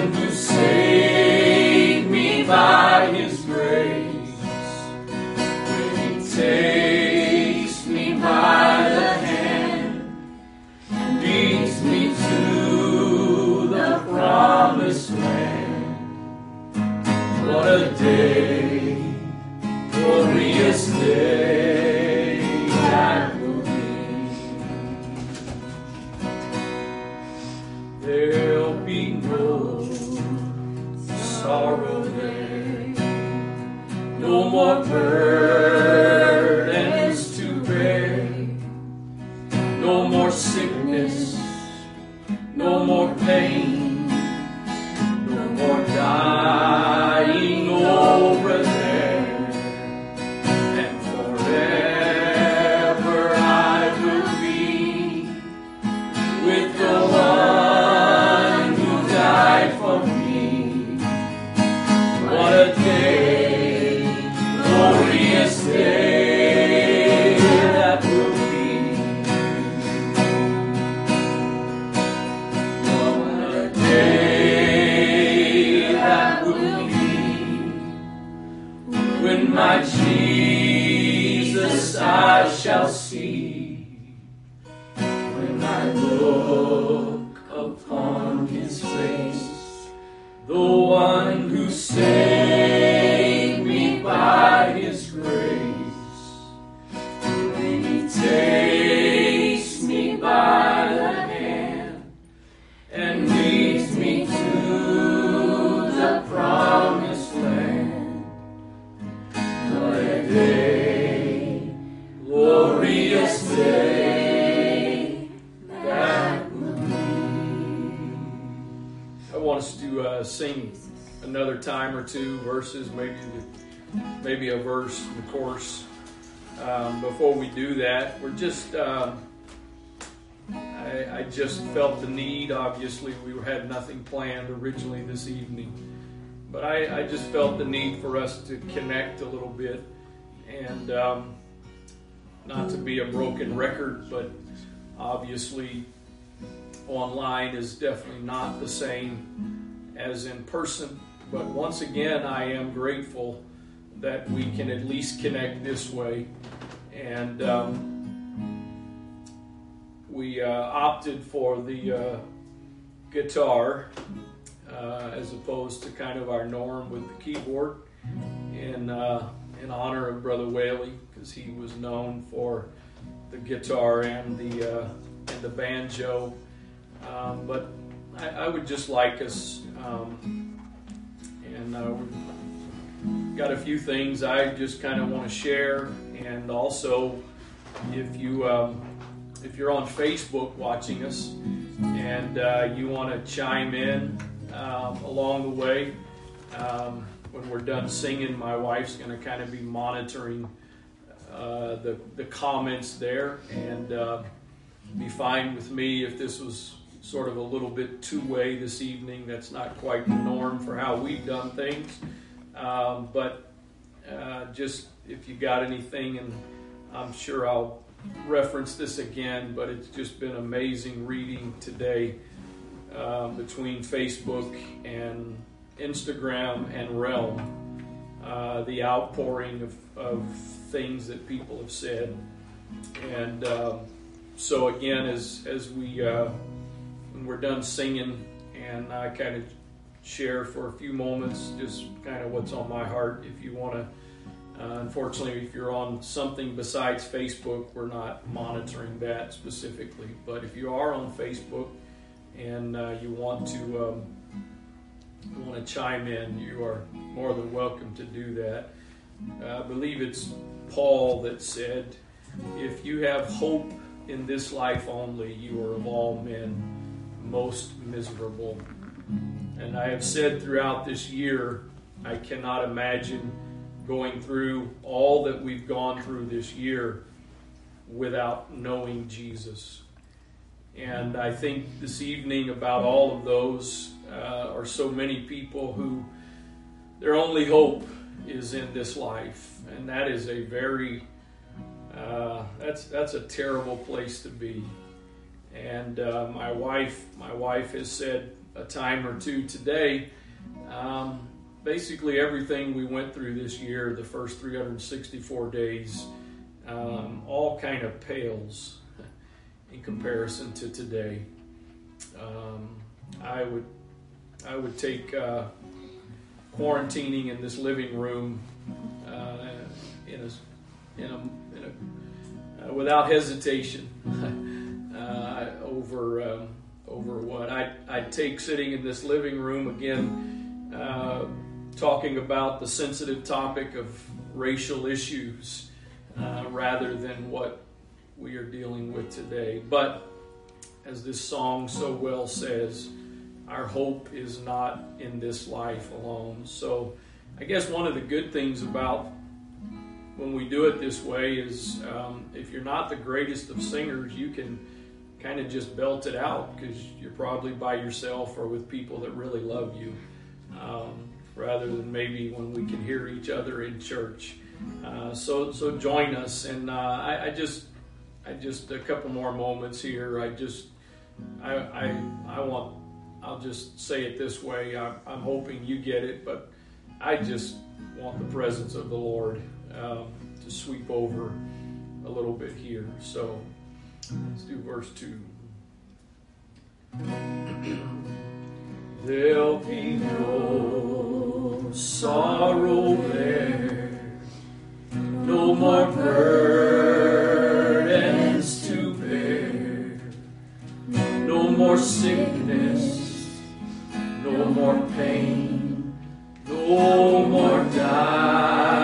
the one who look upon his face, the maybe a verse the course. Um, before we do that, we're just. Um, I, I just felt the need. Obviously, we had nothing planned originally this evening, but I, I just felt the need for us to connect a little bit, and um, not to be a broken record, but obviously online is definitely not the same as in person. But once again, I am grateful that we can at least connect this way. And um, we uh, opted for the uh, guitar uh, as opposed to kind of our norm with the keyboard in, uh, in honor of Brother Whaley because he was known for the guitar and the, uh, and the banjo. Um, but I, I would just like us, um, and uh, got a few things I just kind of want to share, and also if you um, if you're on Facebook watching us and uh, you want to chime in um, along the way, um, when we're done singing, my wife's going to kind of be monitoring uh, the the comments there, and uh, be fine with me if this was sort of a little bit two way this evening. That's not quite the norm for how we've done things. Um, but uh, just if you got anything, and I'm sure I'll reference this again, but it's just been amazing reading today uh, between Facebook and Instagram and Realm. Uh, the outpouring of, of things that people have said. And um, so, again, as, as we uh, when we're done singing and I kind of share for a few moments just kind of what's on my heart. If you want to, uh, unfortunately, if you're on something besides Facebook, we're not monitoring that specifically. But if you are on Facebook and uh, you want to um, you want to chime in, you are more than welcome to do that. Uh, I believe it's Paul that said, "If you have hope in this life only, you are of all men." most miserable. And I have said throughout this year, I cannot imagine going through all that we've gone through this year without knowing Jesus. And I think this evening, about all of those, uh, are so many people who their only hope is in this life. And that is a very, uh, that's, that's a terrible place to be. And uh, my wife, my wife has said a time or two today. Um, basically, everything we went through this year, the first 364 days, um, all kind of pales in comparison to today. Um, I would, I would take uh, quarantining in this living room uh, in a, in a, in a uh, without hesitation. uh, over um, over what I I take sitting in this living room again, uh, talking about the sensitive topic of racial issues uh, rather than what we are dealing with today. But as this song so well says, our hope is not in this life alone. So I guess one of the good things about when we do it this way is um, if you're not the greatest of singers, you can kind of just belt it out because you're probably by yourself or with people that really love you, um, rather than maybe when we can hear each other in church. Uh, so so join us, and uh, I, I, just I just a couple more moments here. I just I I, I want I'll just say it this way. I, am hoping you get it, but I just want the presence of the Lord um, to sweep over a little bit here. So. Let's do verse 2. There'll be no sorrow there, no more burdens to bear, no more sickness, no more pain, no more dying.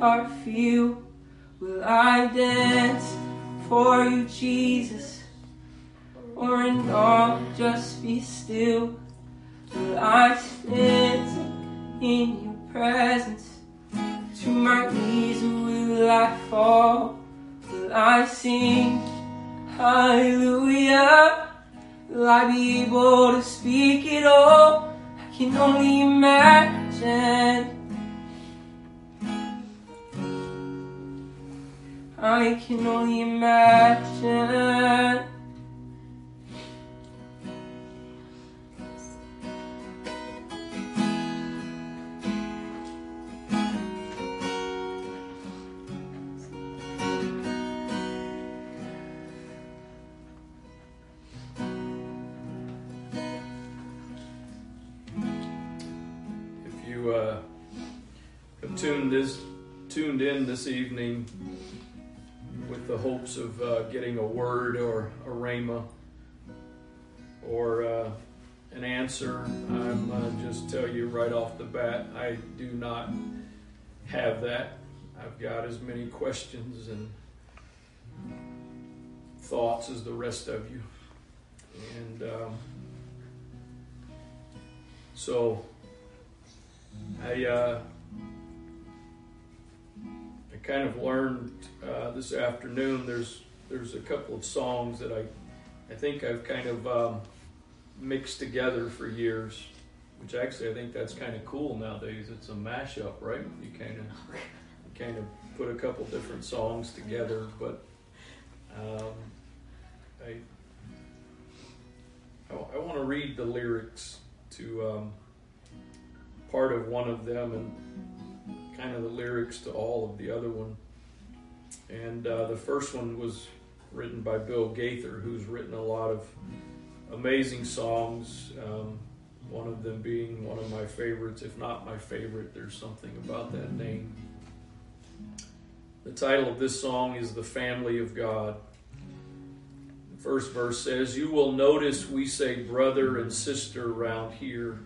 Heart feel? Will I dance for you, Jesus? Or in all just be still? Will I stand in your presence? To my knees will I fall? Will I sing hallelujah? Will I be able to speak it all? I can only imagine. I can only imagine. If you uh, have tuned this tuned in this evening with the hopes of uh, getting a word or a rhema or uh, an answer, I'm gonna just tell you right off the bat, I do not have that. I've got as many questions and thoughts as the rest of you, and um, so. I uh, I kind of learned uh, this afternoon. There's there's a couple of songs that I I think I've kind of um, mixed together for years, which actually I think that's kind of cool nowadays. It's a mashup, right? You kind of you kind of put a couple different songs together, but um, I I, want to read the lyrics to. Um, part of one of them and kind of the lyrics to all of the other one. And uh, the first one was written by Bill Gaither, who's written a lot of amazing songs. Um, one of them being one of my favorites, if not my favorite. There's something about that name. The title of this song is The Family of God. The first verse says, You will notice we say brother and sister around here.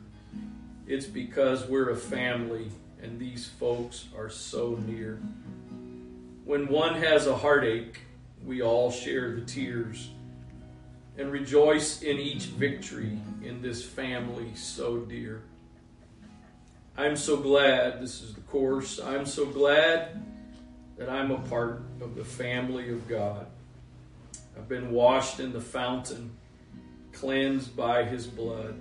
It's because we're a family and these folks are so near. When one has a heartache, we all share the tears and rejoice in each victory in this family so dear. I'm so glad, this is the course, I'm so glad that I'm a part of the family of God. I've been washed in the fountain, cleansed by his blood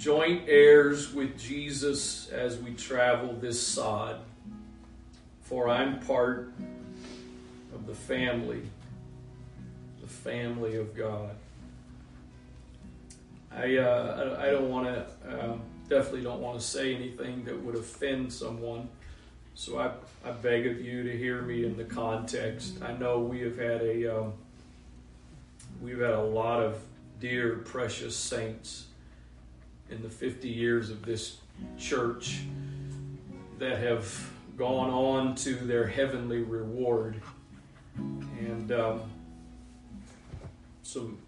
joint heirs with Jesus as we travel this sod, for I'm part of the family, the family of God. I uh, I don't want to um, definitely don't want to say anything that would offend someone, so I I beg of you to hear me in the context. I know we have had a um, we've had a lot of dear precious saints in the 50 years of this church that have gone on to their heavenly reward. And um, some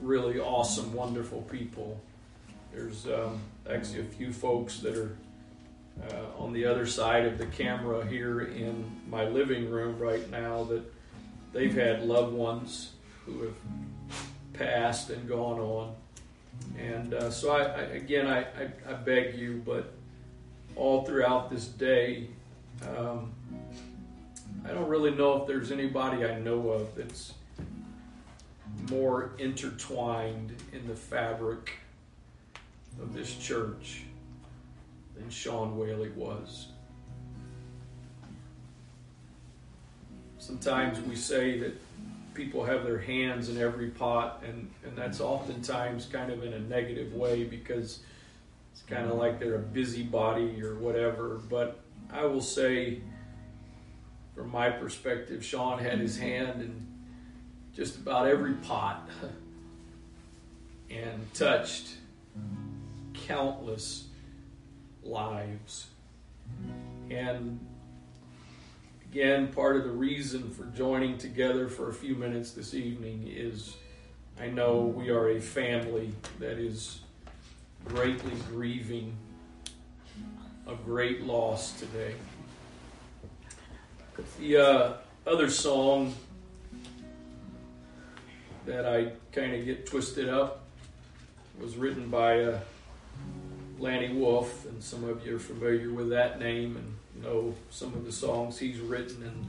really awesome, wonderful people. There's um, actually a few folks that are uh, on the other side of the camera here in my living room right now that they've had loved ones who have passed and gone on. And uh, so, I, I again, I, I, I, beg you, but all throughout this day, um, I don't really know if there's anybody I know of that's more intertwined in the fabric of this church than Sean Whaley was. Sometimes we say that people have their hands in every pot, and, and that's oftentimes kind of in a negative way because it's kind of mm-hmm. like they're a busybody or whatever. But I will say, from my perspective, Sean had his mm-hmm. hand in just about every pot and touched countless lives. And again, part of the reason for joining together for a few minutes this evening is I know we are a family that is greatly grieving a great loss today. The uh, other song that I kind of get twisted up was written by uh, Lanny Wolf, and some of you are familiar with that name and know some of the songs he's written. And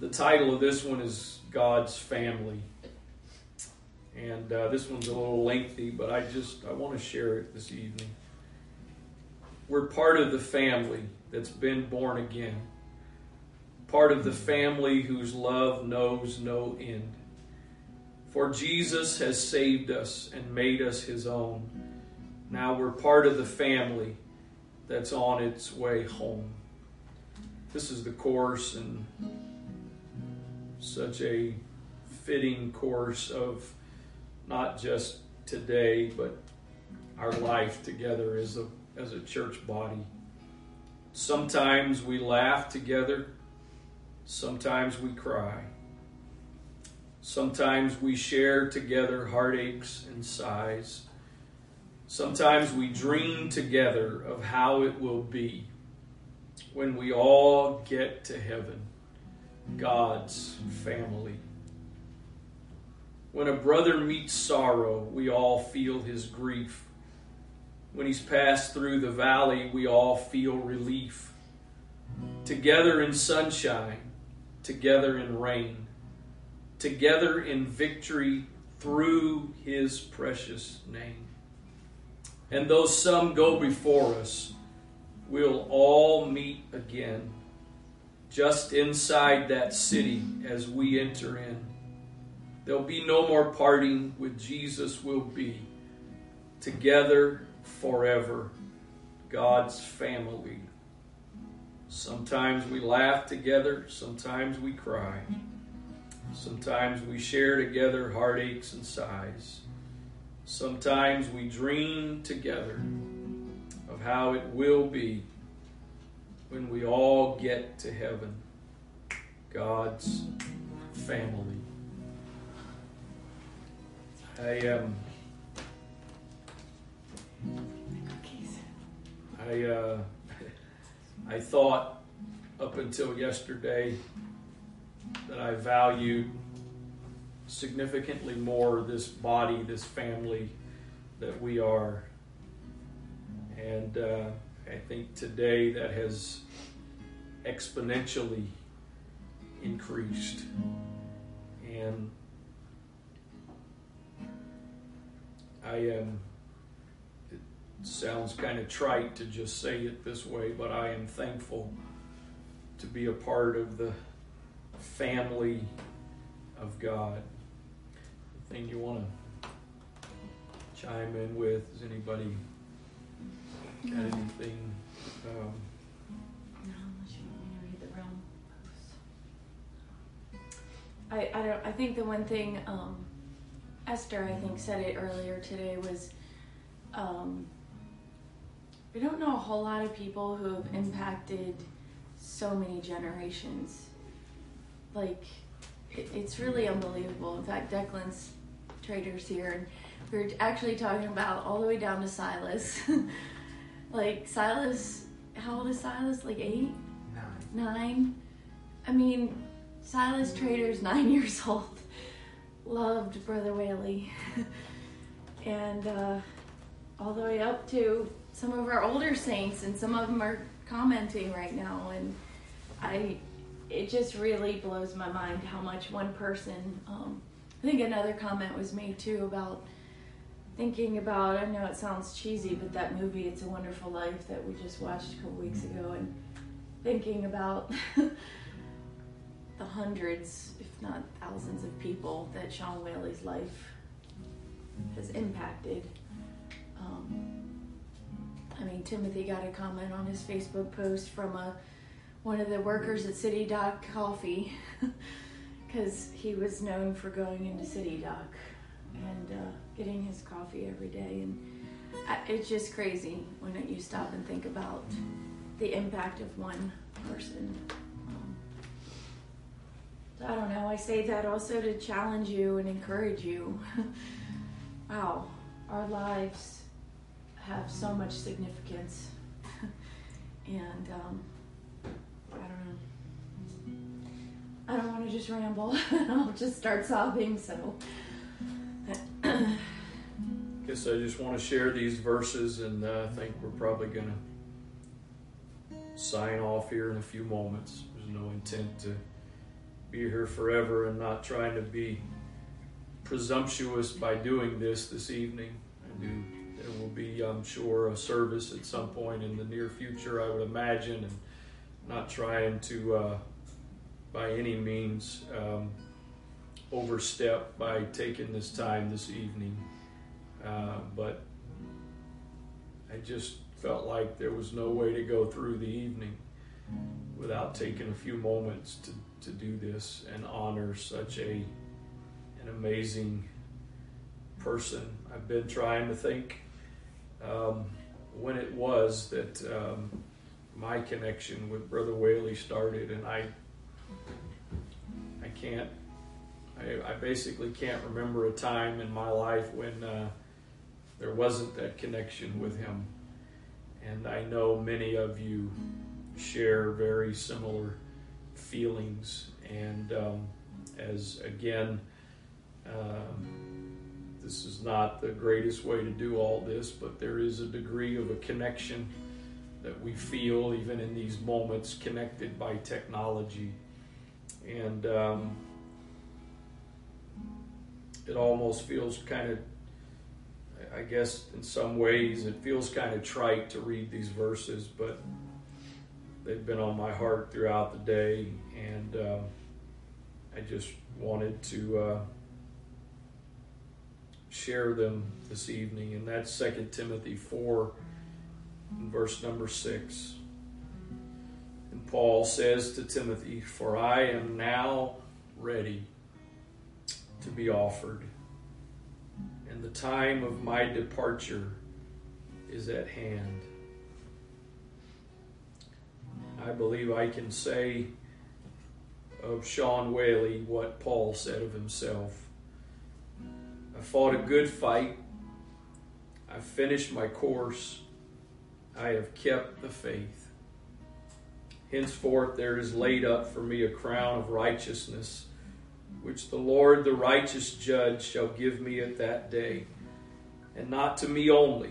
the title of this one is God's Family. And uh, this one's a little lengthy, but I just I want to share it this evening. We're part of the family that's been born again. Part of the family whose love knows no end. For Jesus has saved us and made us his own. Now we're part of the family that's on its way home. This is the course and such a fitting course of not just today, but our life together as a, as a church body. Sometimes we laugh together, sometimes we cry. Sometimes we share together heartaches and sighs. Sometimes we dream together of how it will be when we all get to heaven, God's family. When a brother meets sorrow, we all feel his grief. When he's passed through the valley, we all feel relief. Together in sunshine, together in rain together in victory through his precious name. And though some go before us, we'll all meet again just inside that city as we enter in. There'll be no more parting with Jesus, we'll be together forever, God's family. Sometimes we laugh together, sometimes we cry. Sometimes we share together heartaches and sighs. Sometimes we dream together how it will be when we all get to heaven, God's family. I um, I uh, I thought up until yesterday that I valued significantly more this body, this family that we are. And uh, I think today that has exponentially increased. And I am, it sounds kind of trite to just say it this way, but I am thankful to be a part of the family of God. The Thing you want to chime in with? Is anybody got anything? Um, I, I don't. I think the one thing um, Esther, I think, said it earlier today was um, we don't know a whole lot of people who have impacted so many generations. Like, it, it's really unbelievable. In fact, Declan's traders here, and we are actually talking about all the way down to Silas. like, Silas, how old is Silas? Like eight? Nine. Nine? I mean, Silas Trader's nine years old. Loved Brother Whaley. and uh, all the way up to some of our older saints, and some of them are commenting right now. And I, it just really blows my mind how much one person. Um, I think another comment was made too about thinking about. I know it sounds cheesy, but that movie "It's a Wonderful Life" that we just watched a couple weeks ago, and thinking about the hundreds, if not thousands, of people that Sean Whaley's life has impacted. Um, I mean, Timothy got a comment on his Facebook post from a one of the workers at City Dock Coffee because he was known for going into City Dock and uh, getting his coffee every day, and I, it's just crazy when you stop and think about the impact of one person. Um, I don't know. I say that also to challenge you and encourage you. wow, our lives have so much significance, and um, I don't know. I don't want to just ramble. I'll just start sobbing. So. Guess I just want to share these verses, and uh, I think we're probably going to sign off here in a few moments. There's no intent to be here forever and not trying to be presumptuous by doing this this evening. I do. There will be, I'm sure, a service at some point in the near future, I would imagine, and not trying to, uh, by any means, um, overstep by taking this time this evening. Uh, but I just felt like there was no way to go through the evening without taking a few moments to, to do this and honor such a an amazing person. I've been trying to think um, when it was that um, my connection with Brother Whaley started, and I I can't I, I basically can't remember a time in my life when uh, there wasn't that connection with him. And I know many of you share very similar feelings. And um, as again, um, this is not the greatest way to do all this, but there is a degree of a connection that we feel even in these moments connected by technology. And um, it almost feels kind of I guess in some ways it feels kind of trite to read these verses, but they've been on my heart throughout the day, and um, I just wanted to uh, share them this evening. And that's Second Timothy 4, verse number 6. And Paul says to Timothy, For I am now ready to be offered the time of my departure is at hand. I believe I can say of Sean Whaley what Paul said of himself. I fought a good fight. I finished my course. I have kept the faith. Henceforth, there is laid up for me a crown of righteousness which the Lord, the righteous judge, shall give me at that day, and not to me only,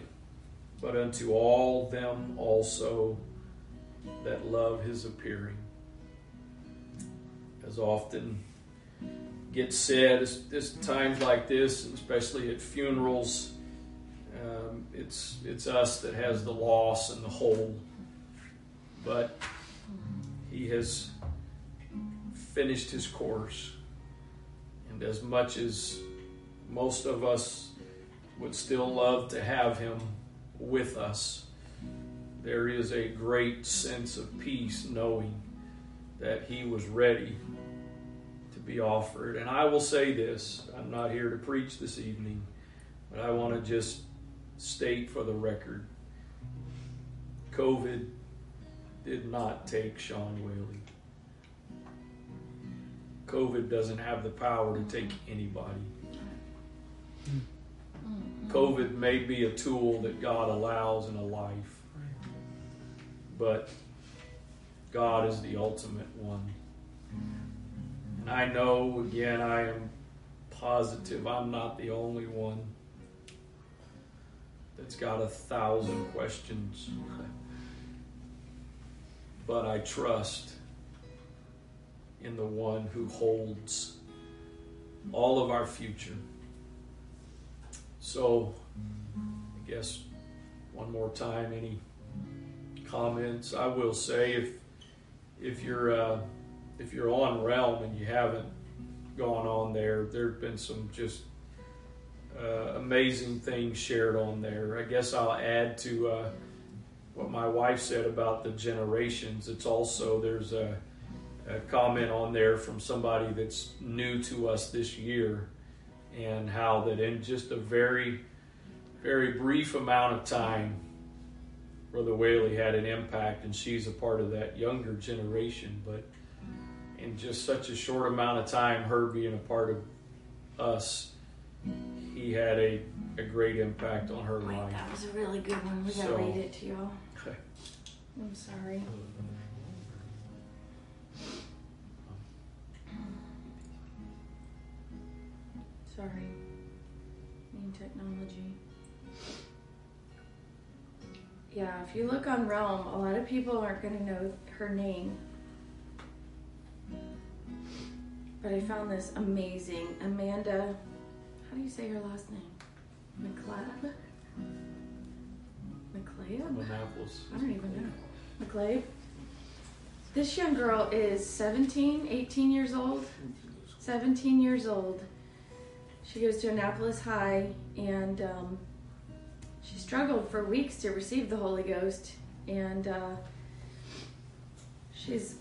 but unto all them also that love his appearing. As often gets said, this times like this, especially at funerals, um, it's it's us that has the loss and the whole. But he has finished his course as much as most of us would still love to have him with us, there is a great sense of peace knowing that he was ready to be offered. And I will say this I'm not here to preach this evening, but I want to just state for the record COVID did not take Sean Whaley. COVID doesn't have the power to take anybody. Mm-hmm. COVID may be a tool that God allows in a life, but God is the ultimate one. And I know, again, I am positive I'm not the only one that's got a thousand questions. But I trust in the one who holds all of our future. So, I guess one more time, any comments? I will say if if you're uh, if you're on Realm and you haven't gone on there, there've been some just uh, amazing things shared on there. I guess I'll add to uh, what my wife said about the generations. It's also there's a, a comment on there from somebody that's new to us this year, and how that in just a very very brief amount of time Brother Whaley had an impact, and she's a part of that younger generation. But in just such a short amount of time, her being a part of us, he had a, a great impact on her life. that was a really good one. We gotta So- read it to y'all. Okay. I'm sorry. Mm-hmm. Sorry. Mean technology. Yeah, if you look on Realm, a lot of people aren't going to know her name. But I found this amazing Amanda. How do you say her last name? McLeod? McLeod? I don't even know. McClave. This young girl is 17, 18 years old. 17 years old. She goes to Annapolis High and um, she struggled for weeks to receive the Holy Ghost. And uh, she's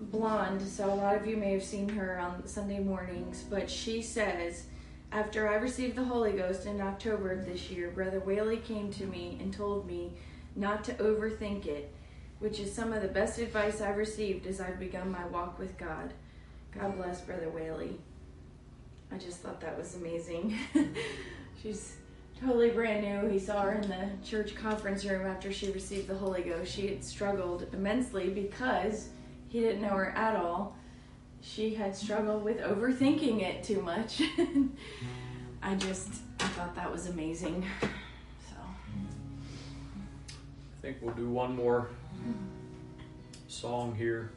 blonde, so a lot of you may have seen her on Sunday mornings. But she says, after I received the Holy Ghost in October of this year, Brother Whaley came to me and told me not to overthink it, which is some of the best advice I've received as I've begun my walk with God. God bless Brother Whaley. I just thought that was amazing. She's totally brand new. He saw her in the church conference room after she received the Holy Ghost. She had struggled immensely because he didn't know her at all. She had struggled with overthinking it too much. I just, I thought that was amazing. So. I think we'll do one more song here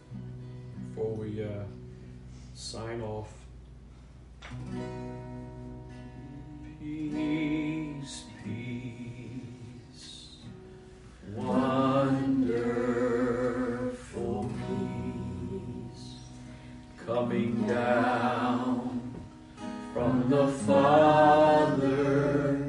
before we uh, sign off. Coming down from the Father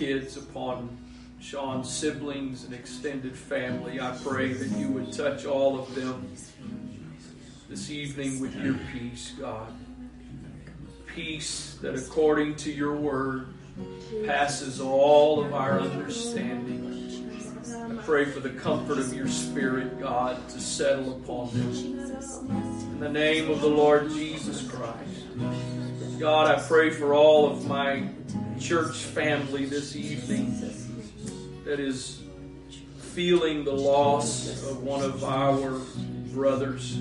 grandkids, upon Sean's siblings and extended family. I pray that you would touch all of them this evening with your peace, God. Peace that, according to your word, passes all of our understanding. I pray for the comfort of your spirit, God, to settle upon them. In the name of the Lord Jesus Christ. God, I pray for all of my church family this evening that is feeling the loss of one of our brothers.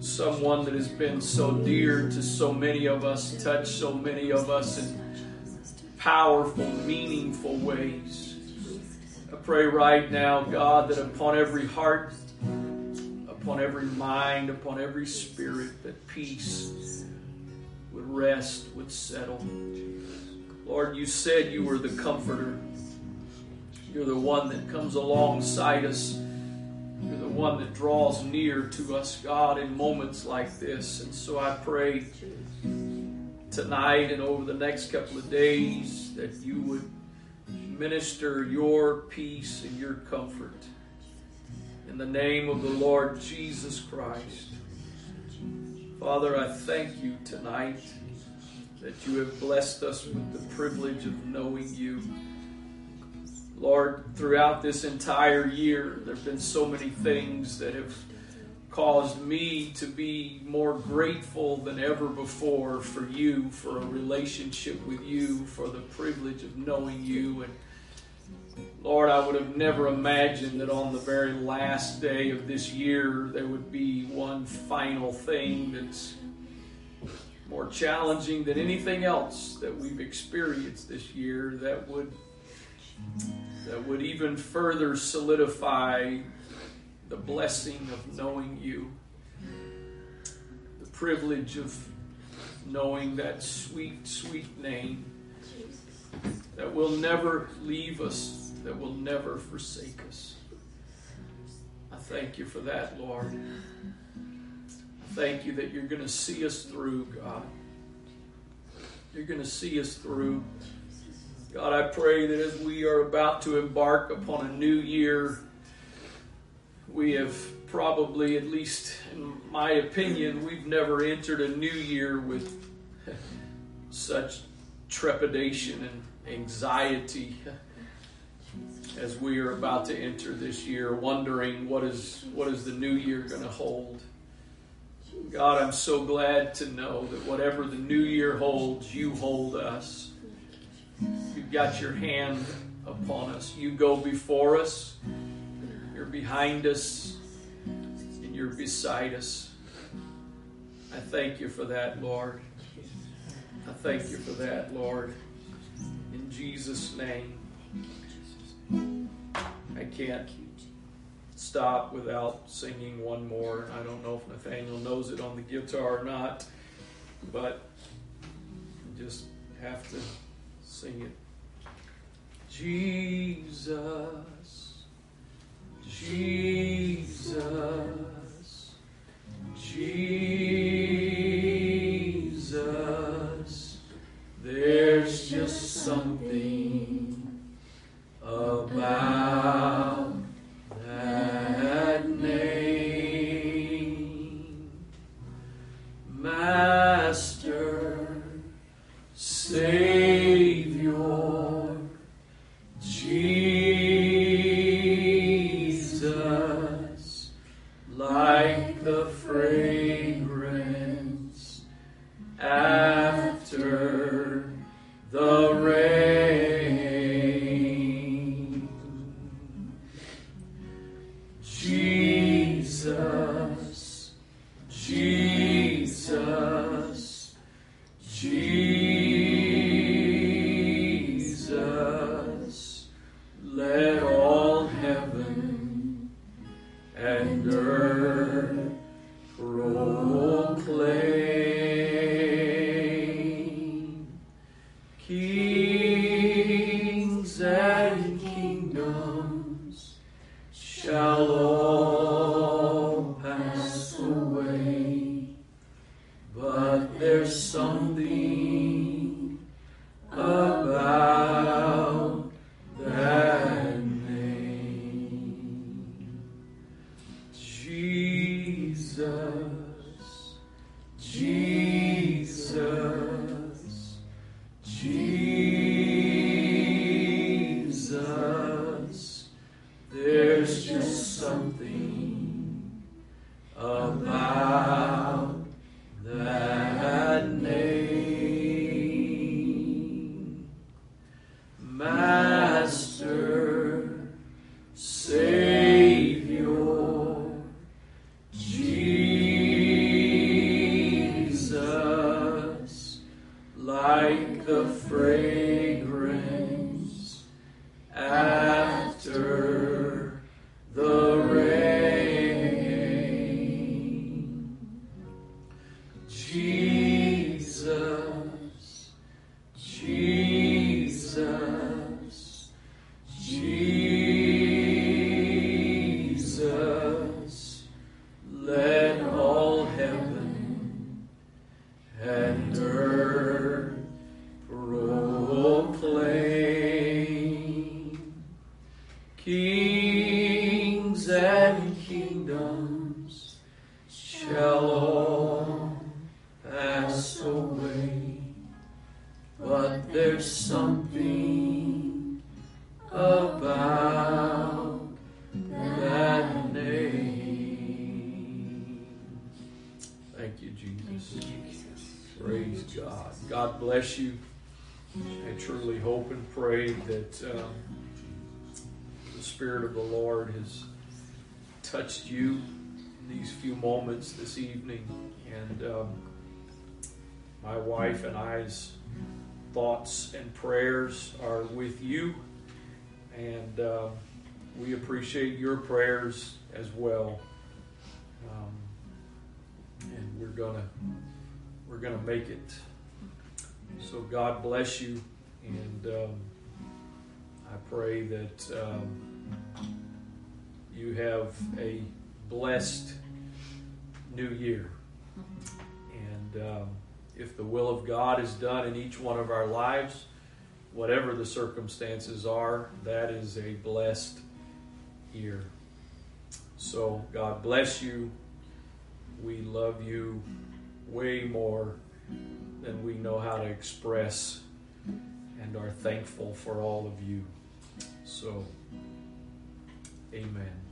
Someone that has been so dear to so many of us, touched so many of us in powerful, meaningful ways. I pray right now, God, that upon every heart, upon every mind, upon every spirit, that peace would rest, would settle. Lord, you said you were the comforter. You're the one that comes alongside us. You're the one that draws near to us, God, in moments like this. And so I pray tonight and over the next couple of days that you would minister your peace and your comfort. In the name of the Lord Jesus Christ. Father, I thank you tonight that you have blessed us with the privilege of knowing you. Lord, throughout this entire year, there have been so many things that have caused me to be more grateful than ever before for you, for a relationship with you, for the privilege of knowing you. And Lord, I would have never imagined that on the very last day of this year, there would be one final thing that's more challenging than anything else that we've experienced this year that would that would even further solidify the blessing of knowing you, the privilege of knowing that sweet, sweet name that will never leave us, that will never forsake us. I thank you for that, Lord. Thank you that you're going to see us through, God. You're going to see us through. God, I pray that as we are about to embark upon a new year, we have probably, at least in my opinion, we've never entered a new year with such trepidation and anxiety as we are about to enter this year, wondering what is what is the new year going to hold. God, I'm so glad to know that whatever the new year holds, you hold us. You've got your hand upon us. You go before us. You're behind us. And you're beside us. I thank you for that, Lord. I thank you for that, Lord. In Jesus' name. I can't stop without singing one more. I don't know if Nathaniel knows it on the guitar or not, but just have to sing it. Jesus, pass away, but there's something about that name. Thank you, Jesus. Praise God. God bless you. I truly hope and pray that um, the Spirit of the Lord has touched you in these few moments this evening. And um, my wife and I's thoughts and prayers are with you. And um, we appreciate your prayers as well. Um, and we're gonna we're gonna make it. So God bless you, and um, I pray that um, you have a blessed new year. And um, if the will of God is done in each one of our lives, whatever the circumstances are, that is a blessed year. So, God bless you. We love you way more than we know how to express and are thankful for all of you. So, amen.